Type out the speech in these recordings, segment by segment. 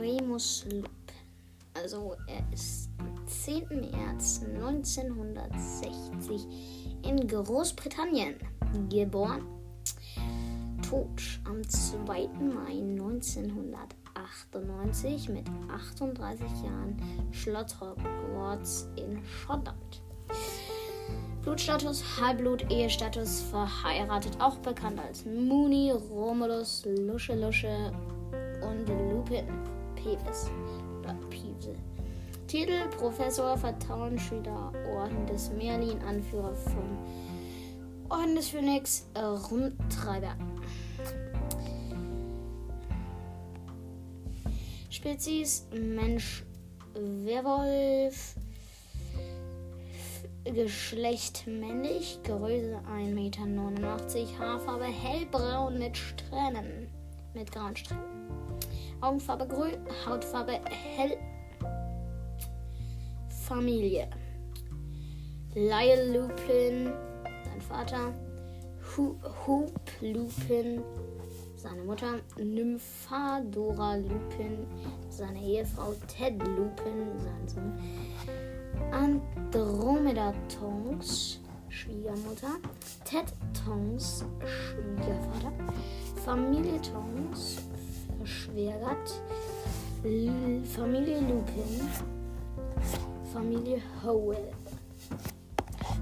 Remus Lupin. Also er ist am 10. März 1960 in Großbritannien geboren. Tod am 2. Mai 1998 mit 38 Jahren Schloss Hogwarts in Schottland. Blutstatus, Halbblut, Ehestatus, verheiratet, auch bekannt als Mooney, Romulus, Lusche Lusche und Lupin Peeves. Piepse. Titel Professor, Vertrauensschüler, Orden des Merlin, Anführer von Orden des Phönix, äh, Rumtreiber. Spezies Mensch, Werwolf, Geschlecht männlich, Größe 1,89 Meter, Haarfarbe hellbraun mit Strähnen, mit grauen Strähnen. Augenfarbe grün, Hautfarbe hell. Familie. Lyle Lupin, sein Vater. Hoop Lupin, seine Mutter. Nymphadora Lupin, seine Ehefrau. Ted Lupin, sein Sohn. Andromeda Tongs, Schwiegermutter. Ted Tongs, Schwiegervater. Familie Tongs, verschwägert. Familie Lupin. Familie Howell.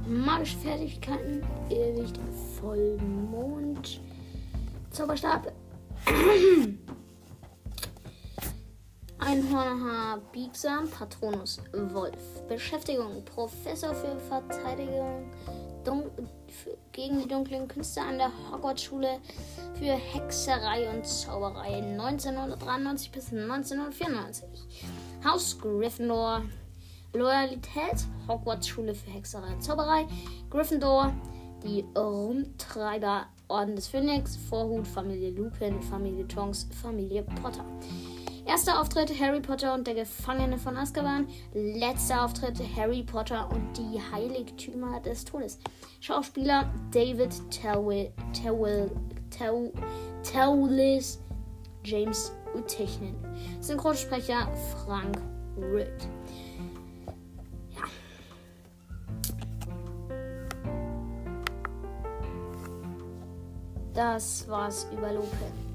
Magische Fertigkeiten. Irrwicht Vollmond. Zauberstab. Einhornhaar biegsam, Patronus Wolf. Beschäftigung, Professor für Verteidigung für, gegen die dunklen Künste an der Hogwarts-Schule für Hexerei und Zauberei 1993 bis 1994. Haus Gryffindor. Loyalität, Hogwarts-Schule für Hexerei und Zauberei. Gryffindor, die Rumtreiber, Orden des Phönix, Vorhut, Familie Lupin, Familie Tonks, Familie Potter. Erster Auftritt Harry Potter und der Gefangene von Azkaban. Letzter Auftritt Harry Potter und die Heiligtümer des Todes. Schauspieler David Towlis, James Utechnin. Synchronsprecher Frank Ritt. Das war's über Lupin.